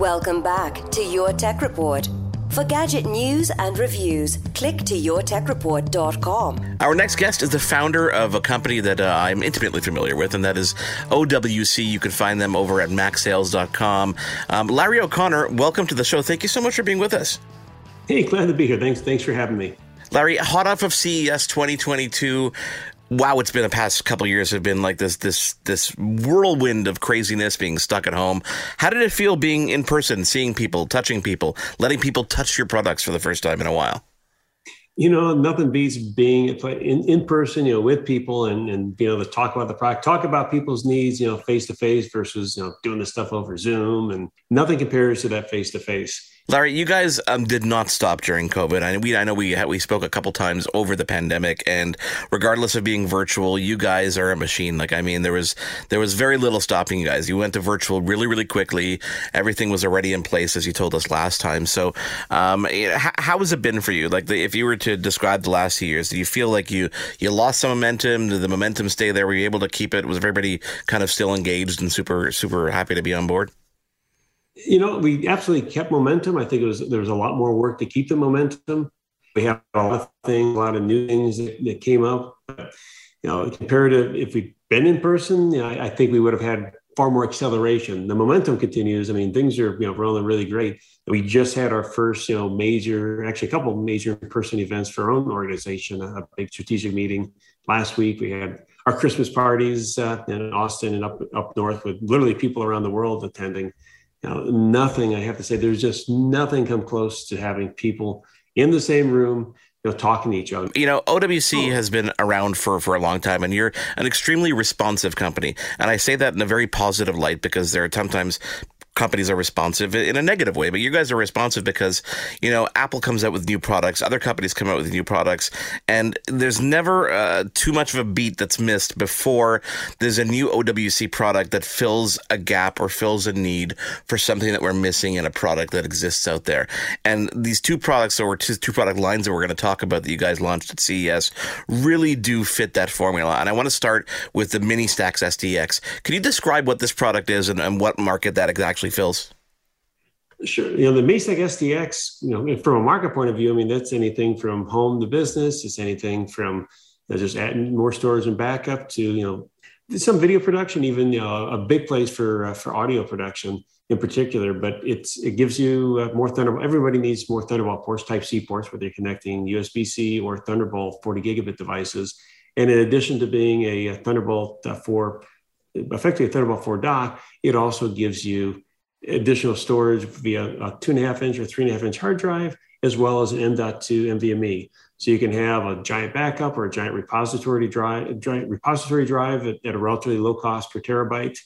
Welcome back to Your Tech Report. For gadget news and reviews, click to yourtechreport.com. Our next guest is the founder of a company that uh, I'm intimately familiar with, and that is OWC. You can find them over at macsales.com. Um, Larry O'Connor, welcome to the show. Thank you so much for being with us. Hey, glad to be here. Thanks, thanks for having me. Larry, hot off of CES 2022, wow, it's been the past couple years have been like this this this whirlwind of craziness being stuck at home. How did it feel being in person, seeing people, touching people, letting people touch your products for the first time in a while? You know, nothing beats being in, in person, you know, with people and, and being able to talk about the product, talk about people's needs, you know, face to face versus, you know, doing this stuff over Zoom. And nothing compares to that face to face. Larry, you guys um, did not stop during COVID. I, we, I know we we spoke a couple times over the pandemic, and regardless of being virtual, you guys are a machine. Like I mean, there was there was very little stopping you guys. You went to virtual really really quickly. Everything was already in place, as you told us last time. So, um, how, how has it been for you? Like, the, if you were to describe the last few years, do you feel like you you lost some momentum? Did the momentum stay there? Were you able to keep it? Was everybody kind of still engaged and super super happy to be on board? You know, we absolutely kept momentum. I think it was there was a lot more work to keep the momentum. We have a lot of things, a lot of new things that, that came up. But, you know, compared to if we'd been in person, you know, I, I, think we would have had far more acceleration. The momentum continues. I mean, things are you know rolling really great. We just had our first you know major, actually a couple major in-person events for our own organization. A big strategic meeting last week. We had our Christmas parties uh, in Austin and up up north with literally people around the world attending you know, nothing, I have to say, there's just nothing come close to having people in the same room, you know, talking to each other. You know, OWC has been around for for a long time, and you're an extremely responsive company. And I say that in a very positive light because there are sometimes companies are responsive in a negative way, but you guys are responsive because, you know, Apple comes out with new products, other companies come out with new products, and there's never uh, too much of a beat that's missed before there's a new OWC product that fills a gap or fills a need for something that we're missing in a product that exists out there. And these two products, or two, two product lines that we're going to talk about that you guys launched at CES, really do fit that formula. And I want to start with the Ministacks STX. Can you describe what this product is and, and what market that exactly actually fills? Sure. You know, the Ministacks STX, you know, from a market point of view, I mean, that's anything from home to business. It's anything from you know, just adding more storage and backup to, you know, some video production, even you know, a big place for uh, for audio production in particular. But it's it gives you uh, more Thunderbolt. Everybody needs more Thunderbolt ports, Type C ports, whether you're connecting USB C or Thunderbolt 40 gigabit devices. And in addition to being a, a Thunderbolt uh, 4, effectively a Thunderbolt 4 dock, it also gives you additional storage via a two and a half inch or three and a half inch hard drive, as well as an M.2 NVMe. So you can have a giant backup or a giant repository drive, giant repository drive at, at a relatively low cost per terabyte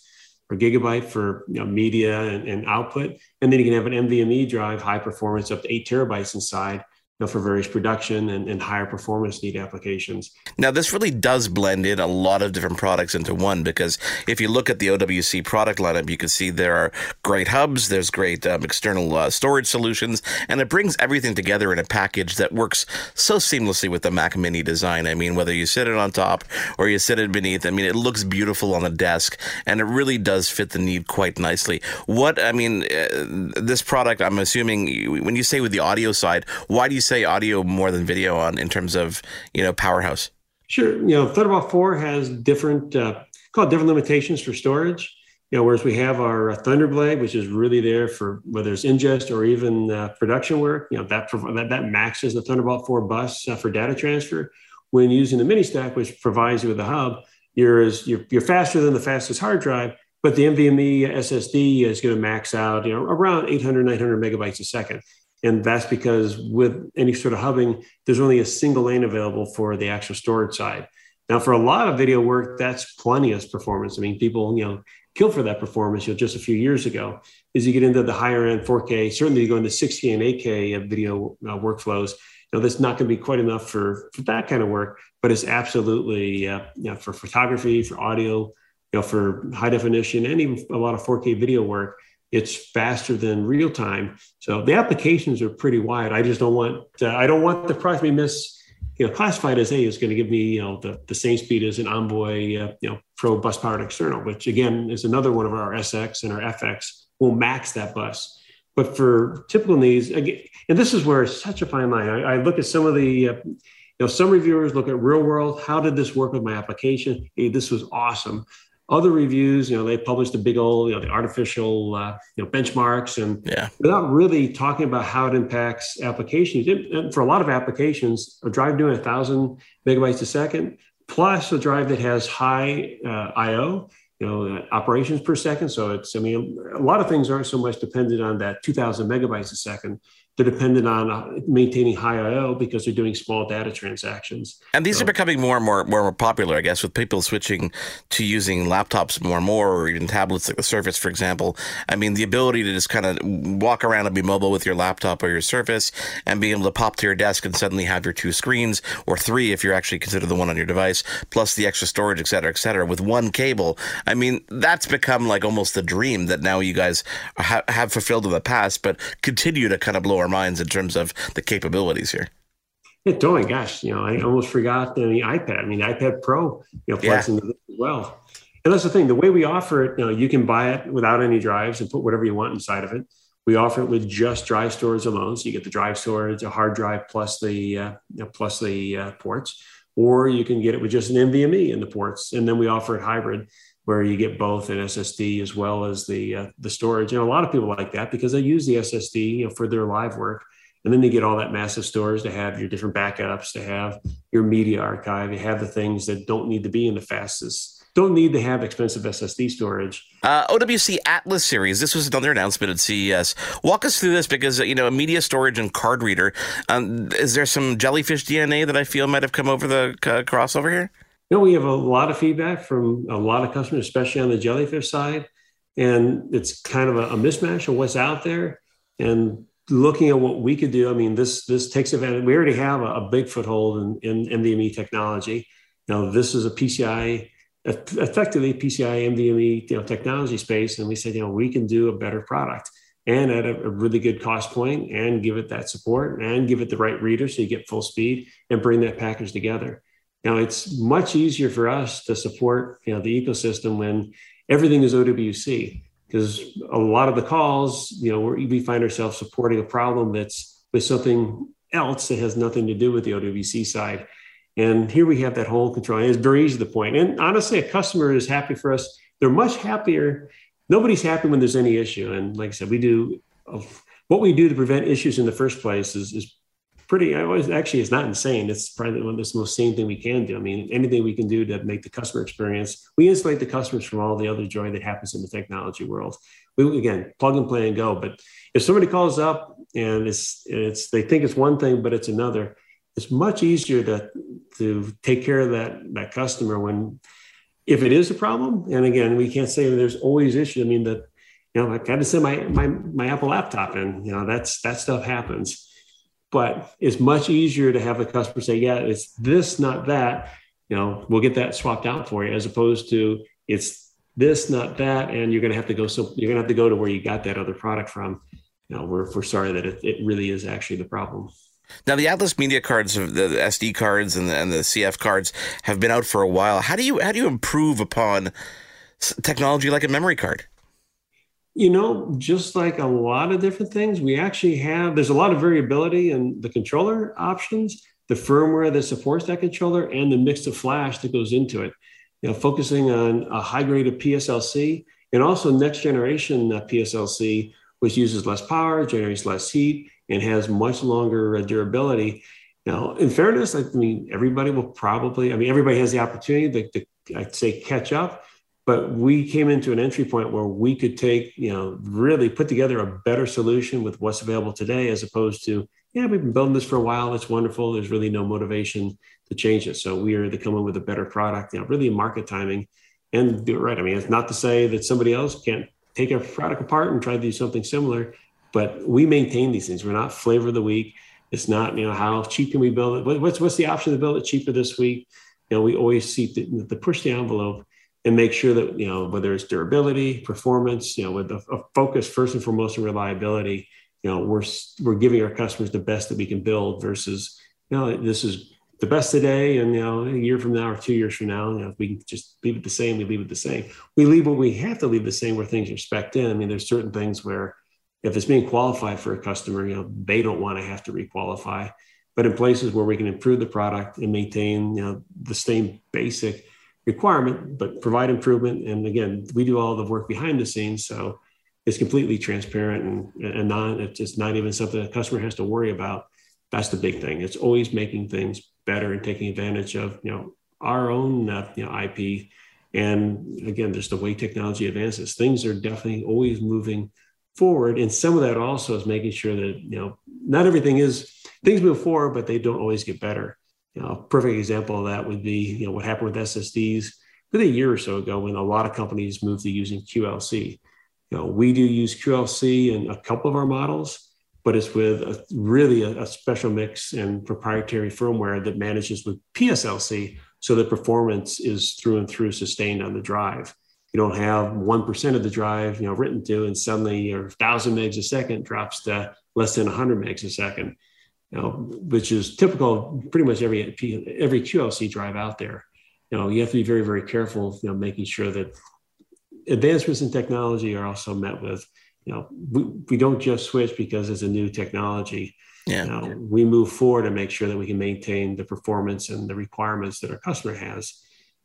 or gigabyte for you know, media and, and output. And then you can have an NVMe drive, high performance, up to eight terabytes inside know, for various production and, and higher performance need applications. Now, this really does blend in a lot of different products into one because if you look at the OWC product lineup, you can see there are great hubs, there's great um, external uh, storage solutions, and it brings everything together in a package that works so seamlessly with the Mac Mini design. I mean, whether you sit it on top or you sit it beneath, I mean, it looks beautiful on a desk, and it really does fit the need quite nicely. What I mean, uh, this product, I'm assuming, when you say with the audio side, why do you say audio more than video on in terms of you know powerhouse? Sure. You know, Thunderbolt 4 has different uh, called different limitations for storage. You know, whereas we have our uh, Thunderblade, which is really there for whether it's ingest or even uh, production work. You know, that, that that maxes the Thunderbolt 4 bus uh, for data transfer. When using the mini stack, which provides you with a hub, you're, as, you're you're faster than the fastest hard drive, but the NVMe SSD is going to max out, you know, around 800, 900 megabytes a second. And that's because with any sort of hubbing, there's only a single lane available for the actual storage side. Now, for a lot of video work, that's plenty of performance. I mean, people, you know, kill for that performance you know, just a few years ago. As you get into the higher end 4K, certainly you go into 6K and 8K of video uh, workflows, you know, that's not going to be quite enough for, for that kind of work, but it's absolutely, uh, you know, for photography, for audio, you know, for high definition, and even a lot of 4K video work it's faster than real time. So the applications are pretty wide. I just don't want uh, I don't want the product to be mis you know classified as A is going to give me you know the, the same speed as an Envoy uh, you know Pro bus powered external, which again is another one of our SX and our FX will max that bus. But for typical needs, again, and this is where it's such a fine line. I, I look at some of the, uh, you know, some reviewers look at real world. How did this work with my application? Hey, this was awesome. Other reviews, you know, they published a big old, you know, the artificial, uh, you know, benchmarks, and yeah. without really talking about how it impacts applications. It, for a lot of applications, a drive doing a thousand megabytes a second plus a drive that has high uh, I/O you know, uh, operations per second. So it's, I mean, a lot of things aren't so much dependent on that 2000 megabytes a second. They're dependent on uh, maintaining high I/O because they're doing small data transactions. And these so, are becoming more and more, more and more popular, I guess, with people switching to using laptops more and more, or even tablets like the Surface, for example. I mean, the ability to just kind of walk around and be mobile with your laptop or your Surface, and be able to pop to your desk and suddenly have your two screens or three if you're actually consider the one on your device, plus the extra storage, et cetera, et cetera, with one cable. I mean, that's become like almost the dream that now you guys ha- have fulfilled in the past, but continue to kind of blow our minds in terms of the capabilities here. Yeah, totally. Gosh, you know, I almost forgot the iPad. I mean, iPad Pro, you know, plugs yeah. into this as well. And that's the thing. The way we offer it, you know, you can buy it without any drives and put whatever you want inside of it. We offer it with just drive storage alone, so you get the drive storage, a hard drive plus the uh, you know, plus the uh, ports, or you can get it with just an NVMe in the ports, and then we offer it hybrid where you get both an SSD as well as the uh, the storage. And a lot of people like that because they use the SSD you know, for their live work, and then you get all that massive storage to have your different backups, to have your media archive, you have the things that don't need to be in the fastest. Don't need to have expensive SSD storage. Uh, OWC Atlas series. This was another announcement at CES. Walk us through this because you know a media storage and card reader. Um, is there some jellyfish DNA that I feel might have come over the uh, crossover here? Know, we have a lot of feedback from a lot of customers, especially on the jellyfish side. And it's kind of a, a mismatch of what's out there. And looking at what we could do, I mean, this this takes advantage. We already have a, a big foothold in, in NVMe technology. Know, this is a PCI, effectively PCI NVMe you know, technology space. And we said, you know, we can do a better product and at a, a, really good cost point and give it that support and give it the right reader so you get full speed and bring that package together. Now it's much easier for us to support you know the ecosystem when everything is OWC because a lot of the calls you know we find ourselves supporting a problem that's with something else that has nothing to do with the OWC side. And here we have that whole control. And it's very easy to point. And honestly, a customer is happy for us. They're much happier. Nobody's happy when there's any issue. And like I said, we do what we do to prevent issues in the first place is, is pretty, I was actually, it's not insane. It's probably one of the most sane thing we can do. I mean, anything we can do to make the customer experience, we insulate the customers from all the other joy that happens in the technology world. We, again, plug and play and go. But if somebody calls up and it's, it's, they think it's one thing, but it's another, it's much easier to, to take care of that, that customer when, if it is a problem, and again, we can't say there's always issues. I mean, that, you know, I got to send my, my, my Apple laptop in, you know, that's, that stuff happens but it's much easier to have a customer say, yeah, it's this, not that. You know, we'll get that swapped out for you, as opposed to it's this, not that, and you're going to have to go. So you're going to have to go to where you got that other product from. You know, we're we're sorry that it, it really is actually the problem. Now, the Atlas Media cards, the SD cards, and the, and the CF cards have been out for a while. How do you how do you improve upon technology like a memory card? You know, just like a lot of different things, we actually have, there's a lot of variability in the controller options, the firmware that supports that controller, and the mix of flash that goes into it. You know, focusing on a high grade of PSLC and also next generation PSLC, which uses less power, generates less heat, and has much longer uh, durability. Now, in fairness, I mean, everybody will probably, I mean, everybody has the opportunity to, to I'd say, catch up but we came into an entry point where we could take you know really put together a better solution with what's available today as opposed to yeah we've been building this for a while. It's wonderful. There's really no motivation to change it. So we are to come up with a better product you know really market timing. And do it right. I mean it's not to say that somebody else can't take a product apart and try to do something similar but we maintain these things. We're not flavor of the week. It's not you know how cheap can we build it? What's what's the option to build it cheaper this week? You know we always seek the, to push the envelope and make sure that you know whether it's durability, performance, you know, with a, focus first and foremost on reliability. You know, we're we're giving our customers the best that we can build versus you know this is the best today, and you know a year from now or two years from now, you know, if we can just leave it the same, we leave it the same. We leave what we have to leave the same where things are specced in. I mean, there's certain things where if it's being qualified for a customer, you know, they don't want to have to requalify. But in places where we can improve the product and maintain, you know, the same basic requirement, but provide improvement. And again, we do all the work behind the scenes, so it's completely transparent and, and non. It's just not even something a customer has to worry about. That's the big thing. It's always making things better and taking advantage of you know our own uh, you know IP. And again, there's the way technology advances. Things are definitely always moving forward, and some of that also is making sure that you know not everything is things move forward, but they don't always get better. A perfect example of that would be you know what happened with SSDs really a year or so ago when a lot of companies moved to using QLC. You know, we do use QLC in a couple of our models, but it's with a, really a, a, special mix and proprietary firmware that manages with PSLC so the performance is through and through sustained on the drive. You don't have 1% of the drive, you know, written to and suddenly your 1000 megs a second drops to less than 100 megs a second, you know, which is typical of pretty much every, every QLC drive out there. You know, you have to be very, very careful, you know, making sure that advancements in technology are also met with you know, we, we don't just switch because it's a new technology. Yeah. You know, we move forward and make sure that we can maintain the performance and the requirements that our customer has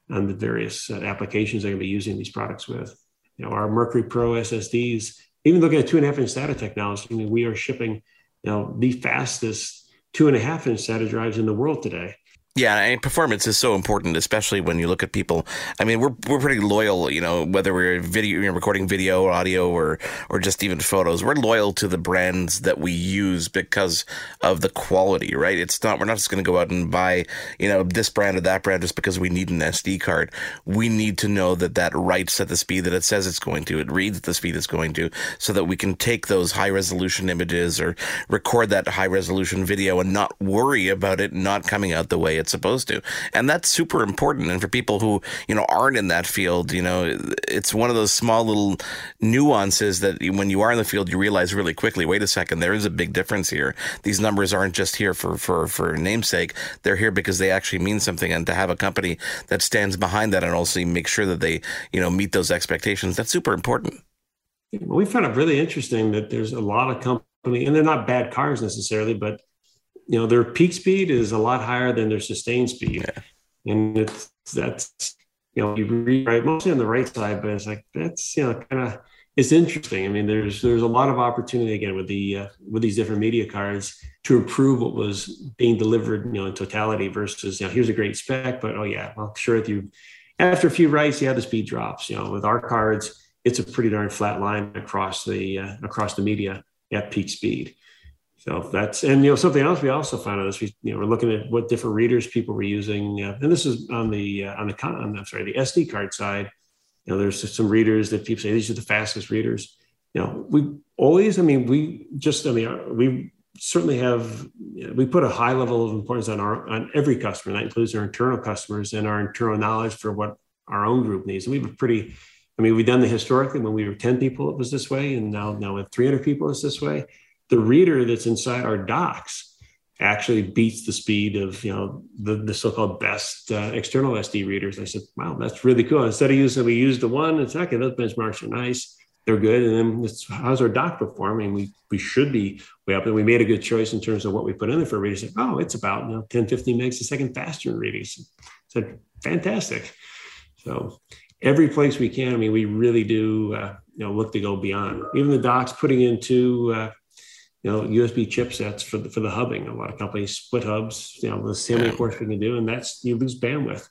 on the various uh, applications they're going to be using these products with. You know, our Mercury Pro SSDs, even looking at two and a half inch SATA technology, I mean, we are shipping, you know, the fastest two and a half inch SATA drives in the world today. Yeah, and performance is so important, especially when you look at people. I mean, we're we're pretty loyal, you know, whether we're video, you know, recording video, or audio, or or just even photos. We're loyal to the brands that we use because of the quality, right? It's not we're not just going to go out and buy, you know, this brand or that brand just because we need an SD card. We need to know that that writes at the speed that it says it's going to. It reads at the speed it's going to, so that we can take those high resolution images or record that high resolution video and not worry about it not coming out the way it's supposed to. And that's super important. And for people who, you know, aren't in that field, you know, it's one of those small little nuances that when you are in the field, you realize really quickly, wait a second, there is a big difference here. These numbers aren't just here for, for, for namesake. They're here because they actually mean something. And to have a company that stands behind that and also make sure that they, you know, meet those expectations, that's super important. We found it really interesting that there's a lot of company, and they're not bad cars necessarily, but you know their peak speed is a lot higher than their sustained speed. Yeah. and it's that's you know you read right mostly on the right side but it's like that's you know kind of it's interesting. I mean there's there's a lot of opportunity again with the uh, with these different media cards to improve what was being delivered you know in totality versus you know here's a great spec but oh yeah well sure if you after a few writes yeah the speed drops. You know with our cards it's a pretty darn flat line across the uh, across the media at peak speed so that's and you know something else we also found out is we you know we're looking at what different readers people were using, uh, and this is on the uh, on the con I'm sorry the SD card side. You know, there's some readers that people say these are the fastest readers. You know, we always, I mean, we just, I mean, uh, we certainly have we put a high level of importance on our on every customer. That includes our internal customers and our internal knowledge for what our own group needs. And we have a pretty, I mean, we've done the historically when we were 10 people, it was this way, and now now with 300 people, it's this way the reader that's inside our docks actually beats the speed of you know the, the so-called best uh, external SD readers. I said, wow, that's really cool. Instead of using we used the one, it's okay. Those benchmarks are nice, they're good. And then how's our dock performing? We we should be way up. And we made a good choice in terms of what we put in there for readers. Oh, it's about you know 10, 15 megs a second faster in readings. So fantastic. So every place we can, I mean, we really do uh, you know look to go beyond. Even the docks putting into uh, you know USB chipsets for the for the hubbing. A lot of companies split hubs. You know, the same yeah. course we can do, and that's you lose bandwidth.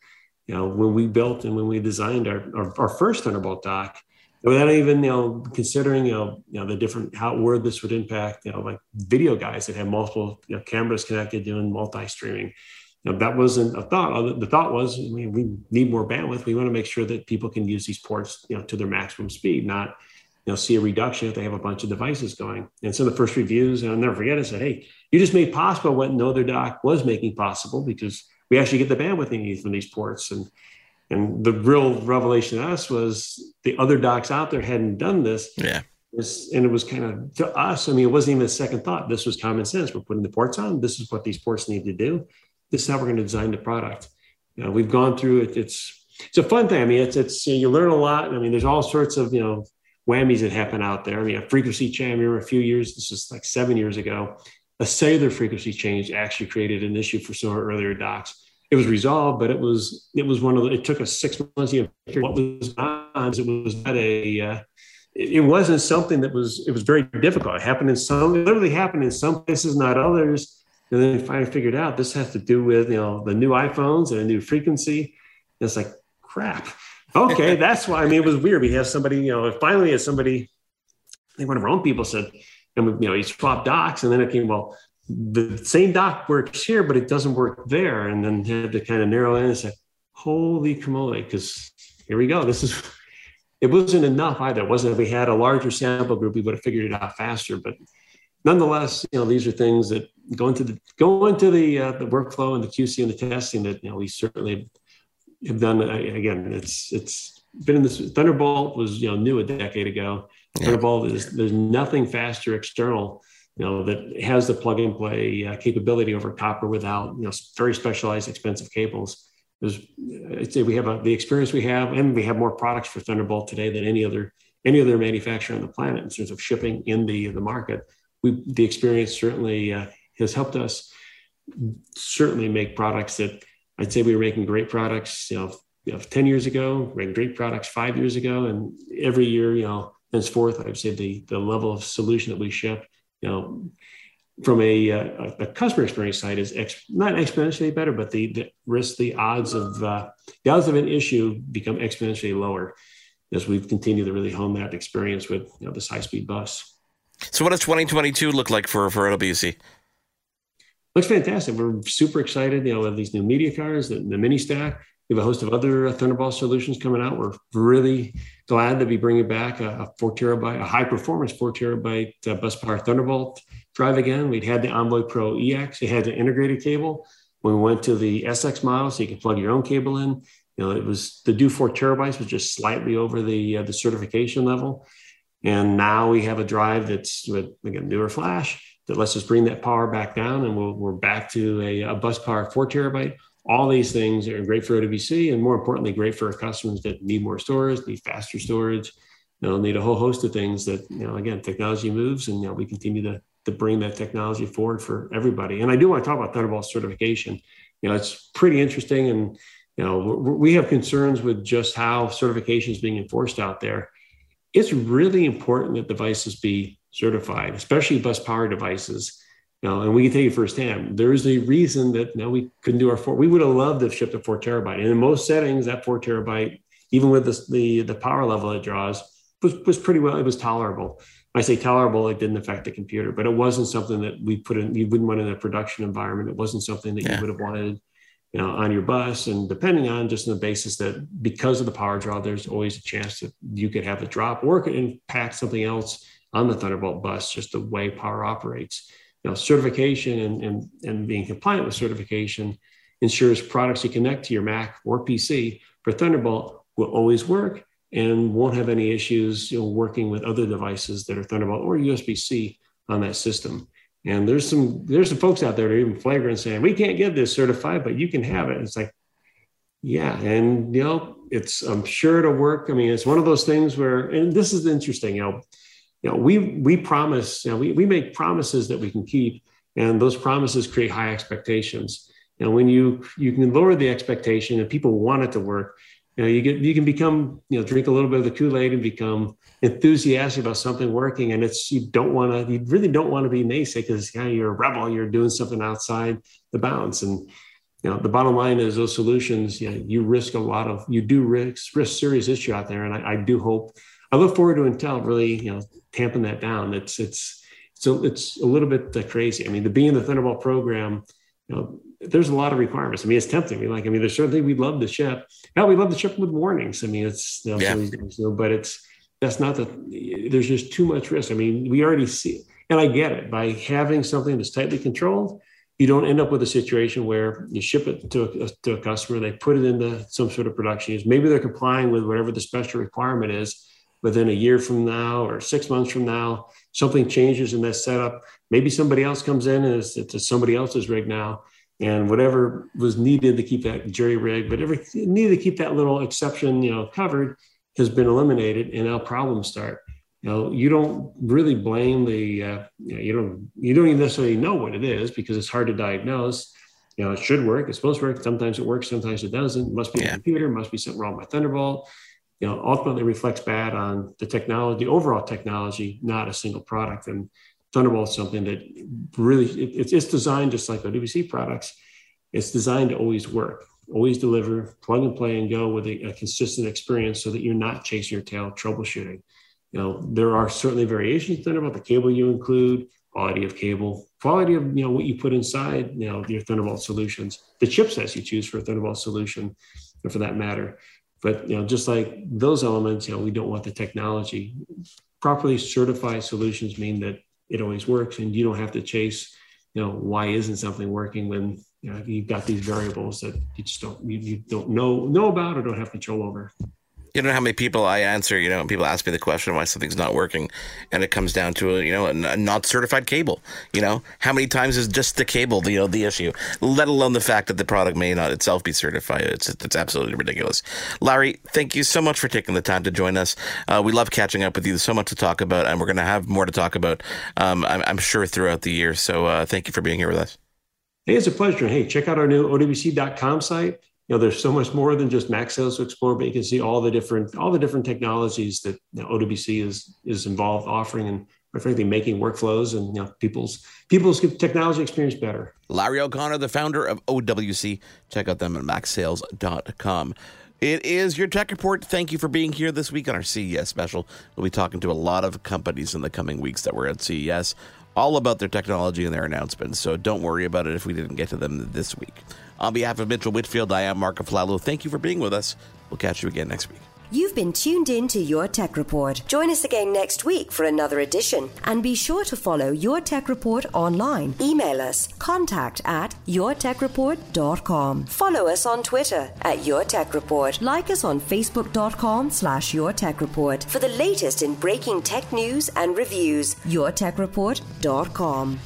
You know, when we built and when we designed our our, our first Thunderbolt dock, without even you know considering you know you know the different how where this would impact you know like video guys that have multiple you know, cameras connected doing multi-streaming. You know, that wasn't a thought. The thought was, I mean, we need more bandwidth. We want to make sure that people can use these ports, you know, to their maximum speed, not you know, see a reduction if they have a bunch of devices going. And some of the first reviews, and I'll never forget, I said, hey, you just made possible what no other dock was making possible because we actually get the bandwidth we need from these ports. And and the real revelation to us was the other docks out there hadn't done this. Yeah. and it was kind of to us, I mean, it wasn't even a second thought. This was common sense. We're putting the ports on. This is what these ports need to do. This is how we're going to design the product. You know, we've gone through it. It's it's a fun thing. I mean, it's it's you, know, you learn a lot. I mean, there's all sorts of you know whammies that happen out there. I mean, a frequency change. I remember a few years. This is like seven years ago. A cellular frequency change actually created an issue for some of our earlier docks. It was resolved, but it was it was one of the. It took us six months to figure what was on. It was not a. Uh, it wasn't something that was it was very difficult. It happened in some it literally happened in some places, not others. And then finally figured out this has to do with you know the new iPhones and a new frequency. And it's like crap. Okay, that's why I mean it was weird. We have somebody, you know, finally as somebody, I think one of our own people said, and you know, he swapped docks, and then it came, well, the same dock works here, but it doesn't work there. And then had to kind of narrow in and say, holy camole, because here we go. This is it wasn't enough either. It wasn't if we had a larger sample group, we would have figured it out faster. But nonetheless, you know, these are things that go into the go into the uh, the workflow and the QC and the testing that you know we certainly have done. Again, it's it's been in this Thunderbolt was you know new a decade ago. Yeah. Thunderbolt is there's nothing faster external you know that has the plug and play uh, capability over copper without you know very specialized expensive cables there's I'd say we have a, the experience we have, and we have more products for Thunderbolt today than any other any other manufacturer on the planet in terms of shipping in the the market. We the experience certainly uh, has helped us certainly make products that I'd say we were making great products, you know, you know 10 years ago, making great products five years ago, and every year, you know, henceforth, I'd say the the level of solution that we ship, you know, from a, uh, a, a, customer experience side is ex, not exponentially better, but the, the risk, the odds of uh, the odds of an issue become exponentially lower as we've continued to really hone that experience with you know, this high speed bus. So, what does 2022 look like for for OWC? Looks fantastic. We're super excited. You know, we have these new media cars, the, the mini stack. We have a host of other uh, Thunderbolt solutions coming out. We're really glad to be bringing back a, a four terabyte, a high performance four terabyte uh, bus power Thunderbolt drive again. We'd had the Envoy Pro EX. It had an integrated cable. When we went to the SX model, so you can plug your own cable in. You know, it was the do four terabytes was just slightly over the uh, the certification level, and now we have a drive that's with again newer flash that lets us bring that power back down, and we we are back to a, a bus power four terabyte. All these things are great for OWC, and more importantly, great for our customers that need more storage, need faster storage, know, need a whole host of things that you know again technology moves and you know we continue to to bring that technology forward for everybody. And I do want to talk about Thunderbolt certification. You know, it's pretty interesting, and you know, we have concerns with just how certification is being enforced out there. It's really important that devices be certified, especially bus power devices. You know, and we can tell you firsthand, there is a reason that know, we couldn't do our four. We would have loved to have shipped a four terabyte, and in most settings, that four terabyte, even with the the, the power level it draws, was was pretty well. It was tolerable. I say tolerable, it didn't affect the computer, but it wasn't something that we put in, you wouldn't want in a production environment. It wasn't something that yeah. you would have wanted, you know, on your bus. And depending on just on the basis that because of the power draw, there's always a chance that you could have a drop or it could impact something else on the Thunderbolt bus, just the way power operates. You know, certification and, and, and being compliant with certification ensures products you connect to your Mac or PC for Thunderbolt will always work and won't have any issues you know, working with other devices that are Thunderbolt or USB-C on that system. And there's some there's some folks out there that are even flagrant saying we can't get this certified, but you can have it. It's like, yeah, and you know, it's I'm sure it'll work. I mean, it's one of those things where, and this is interesting. You know, you know, we we promise, you know, we we make promises that we can keep, and those promises create high expectations. And when you you can lower the expectation and people want it to work, you know, you get you can become, you know, drink a little bit of the Kool-Aid and become enthusiastic about something working. And it's you don't want to, you really don't want to be naysay because know, you're a rebel, you're doing something outside the bounds. And you know, the bottom line is those solutions, you know, you risk a lot of, you do risk risk serious issue out there. And I, I do hope, I look forward to Intel really, you know, tamping that down. It's it's so it's a little bit uh, crazy. I mean, to be in the Thunderbolt program, you know, there's a lot of requirements. I mean, it's tempting. We like, I mean, there's certainly we'd love to ship. Now we love to ship with warnings. I mean, it's you know, yeah. you know, but it's that's not the. There's just too much risk. I mean, we already see, and I get it. By having something that's tightly controlled, you don't end up with a situation where you ship it to a, to a customer, they put it into some sort of production use. Maybe they're complying with whatever the special requirement is. Within a year from now or six months from now, something changes in that setup. Maybe somebody else comes in and it's, it's somebody else's rig now and whatever was needed to keep that jury rig, but every needed to keep that little exception, you know, covered has been eliminated, and now problems start. you know, you don't really blame the, uh, you, know, you don't, you don't even necessarily know what it is because it's hard to diagnose. You know, it should work. It's supposed to work. Sometimes it works. Sometimes it doesn't. It must be yeah. a computer. Must be something wrong with Thunderbolt. You know, ultimately reflects bad on the technology, the overall technology, not a single product. And Thunderbolt is something that really it, it's designed just like OWC products. It's designed to always work, always deliver, plug and play and go with a, a consistent experience, so that you're not chasing your tail troubleshooting. You know, there are certainly variations Thunderbolt, the cable you include, quality of cable, quality of you know what you put inside you know your Thunderbolt solutions, the chipsets you choose for a Thunderbolt solution, for that matter. But you know, just like those elements, you know, we don't want the technology. Properly certified solutions mean that it always works, and you don't have to chase. You know, why isn't something working when you know you've got these variables that you just don't you, you don't know know about or don't have control over you know how many people I answer, you know, people ask me the question why something's not working, and it comes down to a, you know, a, not certified cable. You know, how many times is just the cable, you know, the issue, let alone the fact that the product may not itself be certified. It's it's absolutely ridiculous. Larry, thank you so much for taking the time to join us. Uh, we love catching up with you. There's so much to talk about, and we're going to have more to talk about, um, I'm, I'm, sure, throughout the year. So uh, thank you for being here with us. Hey, it's a pleasure. Hey, check out our new OWC.com site you know, there's so much more than just Mac sales to explore, but you can see all the different all the different technologies that you know, OWC is is involved offering and quite frankly making workflows and you know people's people's technology experience better. Larry O'Connor, the founder of OWC. Check out them at macsales.com. It is your tech report. Thank you for being here this week on our CES special. We'll be talking to a lot of companies in the coming weeks that were at CES, all about their technology and their announcements. So don't worry about it if we didn't get to them this week. On behalf of Mitchell Whitfield, I am Mark Aflalo. Thank you for being with us. We'll catch you again next week. You've been tuned in to Your Tech Report. Join us again next week for another edition. And be sure to follow Your Tech Report online. Email us contact at yourtechreport.com. Follow us on Twitter at Your Tech Report. Like us on facebook.com slash Your Tech Report for the latest in breaking tech news and reviews. yourtechreport.com.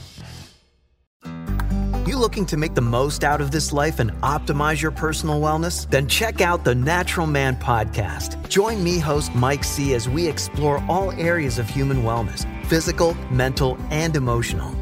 Looking to make the most out of this life and optimize your personal wellness? Then check out the Natural Man podcast. Join me, host Mike C., as we explore all areas of human wellness physical, mental, and emotional.